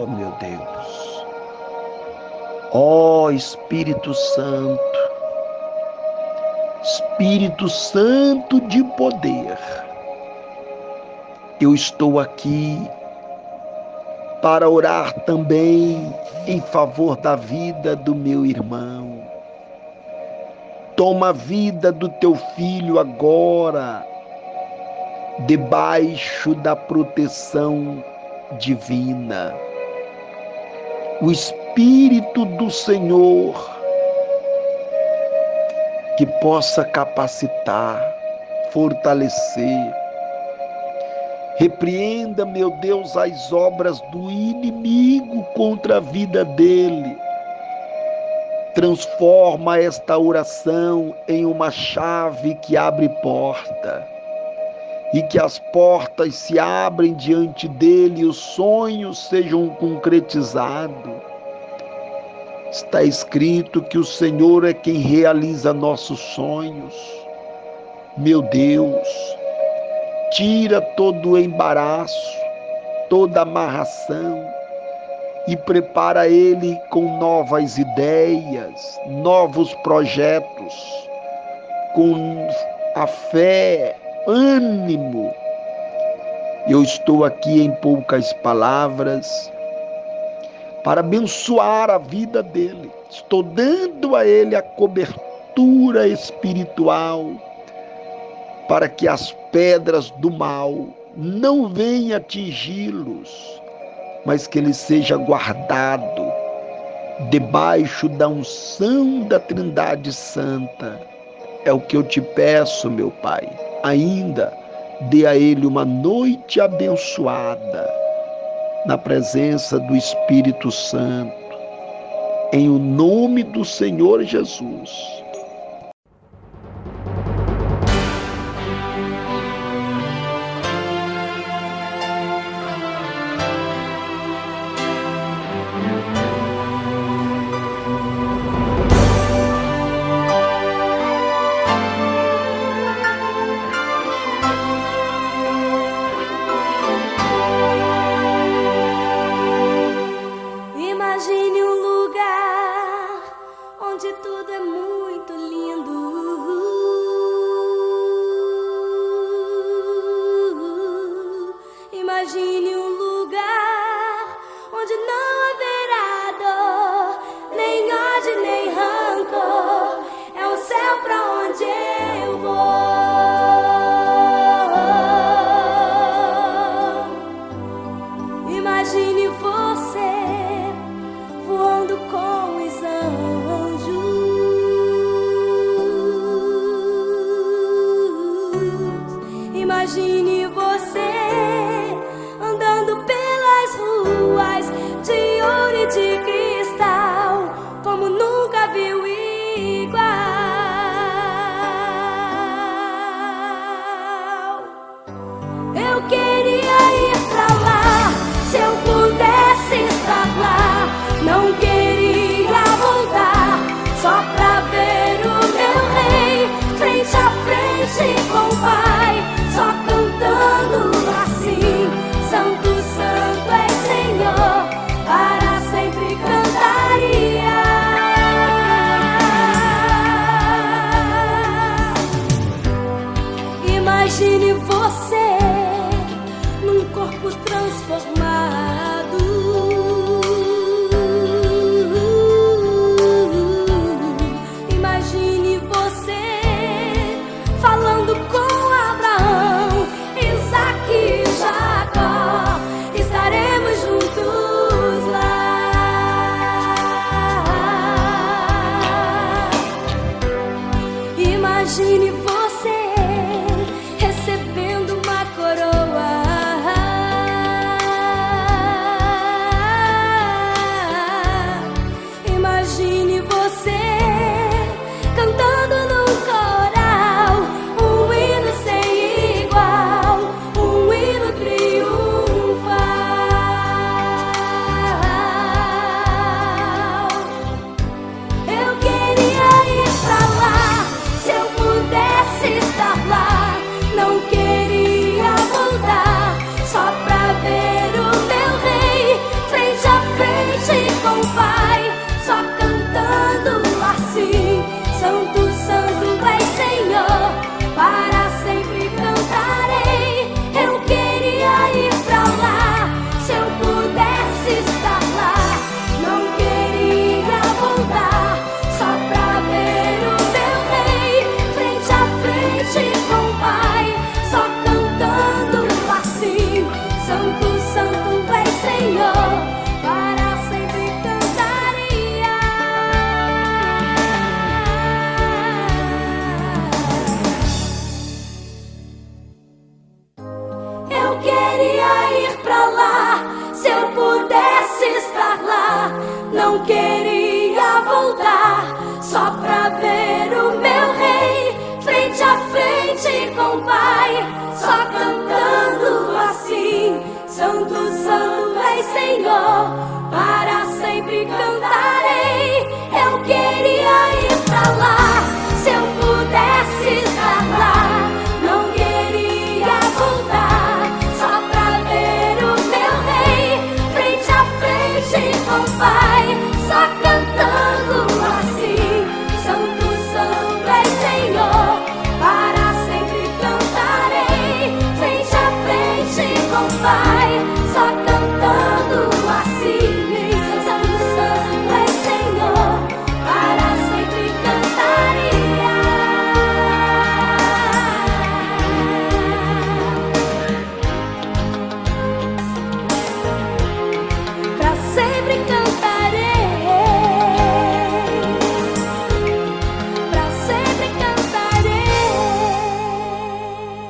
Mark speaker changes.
Speaker 1: Oh meu Deus, ó oh, Espírito Santo, Espírito Santo de poder, eu estou aqui para orar também em favor da vida do meu irmão. Toma a vida do teu filho agora, debaixo da proteção divina o Espírito do Senhor que possa capacitar, fortalecer. Repreenda, meu Deus, as obras do inimigo contra a vida dele. Transforma esta oração em uma chave que abre porta e que as portas se abrem diante dele e os sonhos sejam concretizados. Está escrito que o Senhor é quem realiza nossos sonhos. Meu Deus, tira todo o embaraço, toda amarração e prepara ele com novas ideias, novos projetos, com a fé, ânimo. Eu estou aqui em poucas palavras para abençoar a vida dele. Estou dando a ele a cobertura espiritual para que as pedras do mal não venham atingi-los, mas que ele seja guardado debaixo da unção da Trindade Santa. É o que eu te peço, meu Pai ainda dê a ele uma noite abençoada na presença do Espírito Santo, em o nome do Senhor Jesus.
Speaker 2: Imagine você num corpo transformado. Imagine você falando com Abraão, Isaac e Jacó. Estaremos juntos lá. Imagine você. ir pra lá. Se eu pudesse estar lá, não queria voltar. Só pra ver o meu rei, frente a frente com o Pai. Só cantando assim: Santo, Santo é Senhor, para sempre cantar. Frente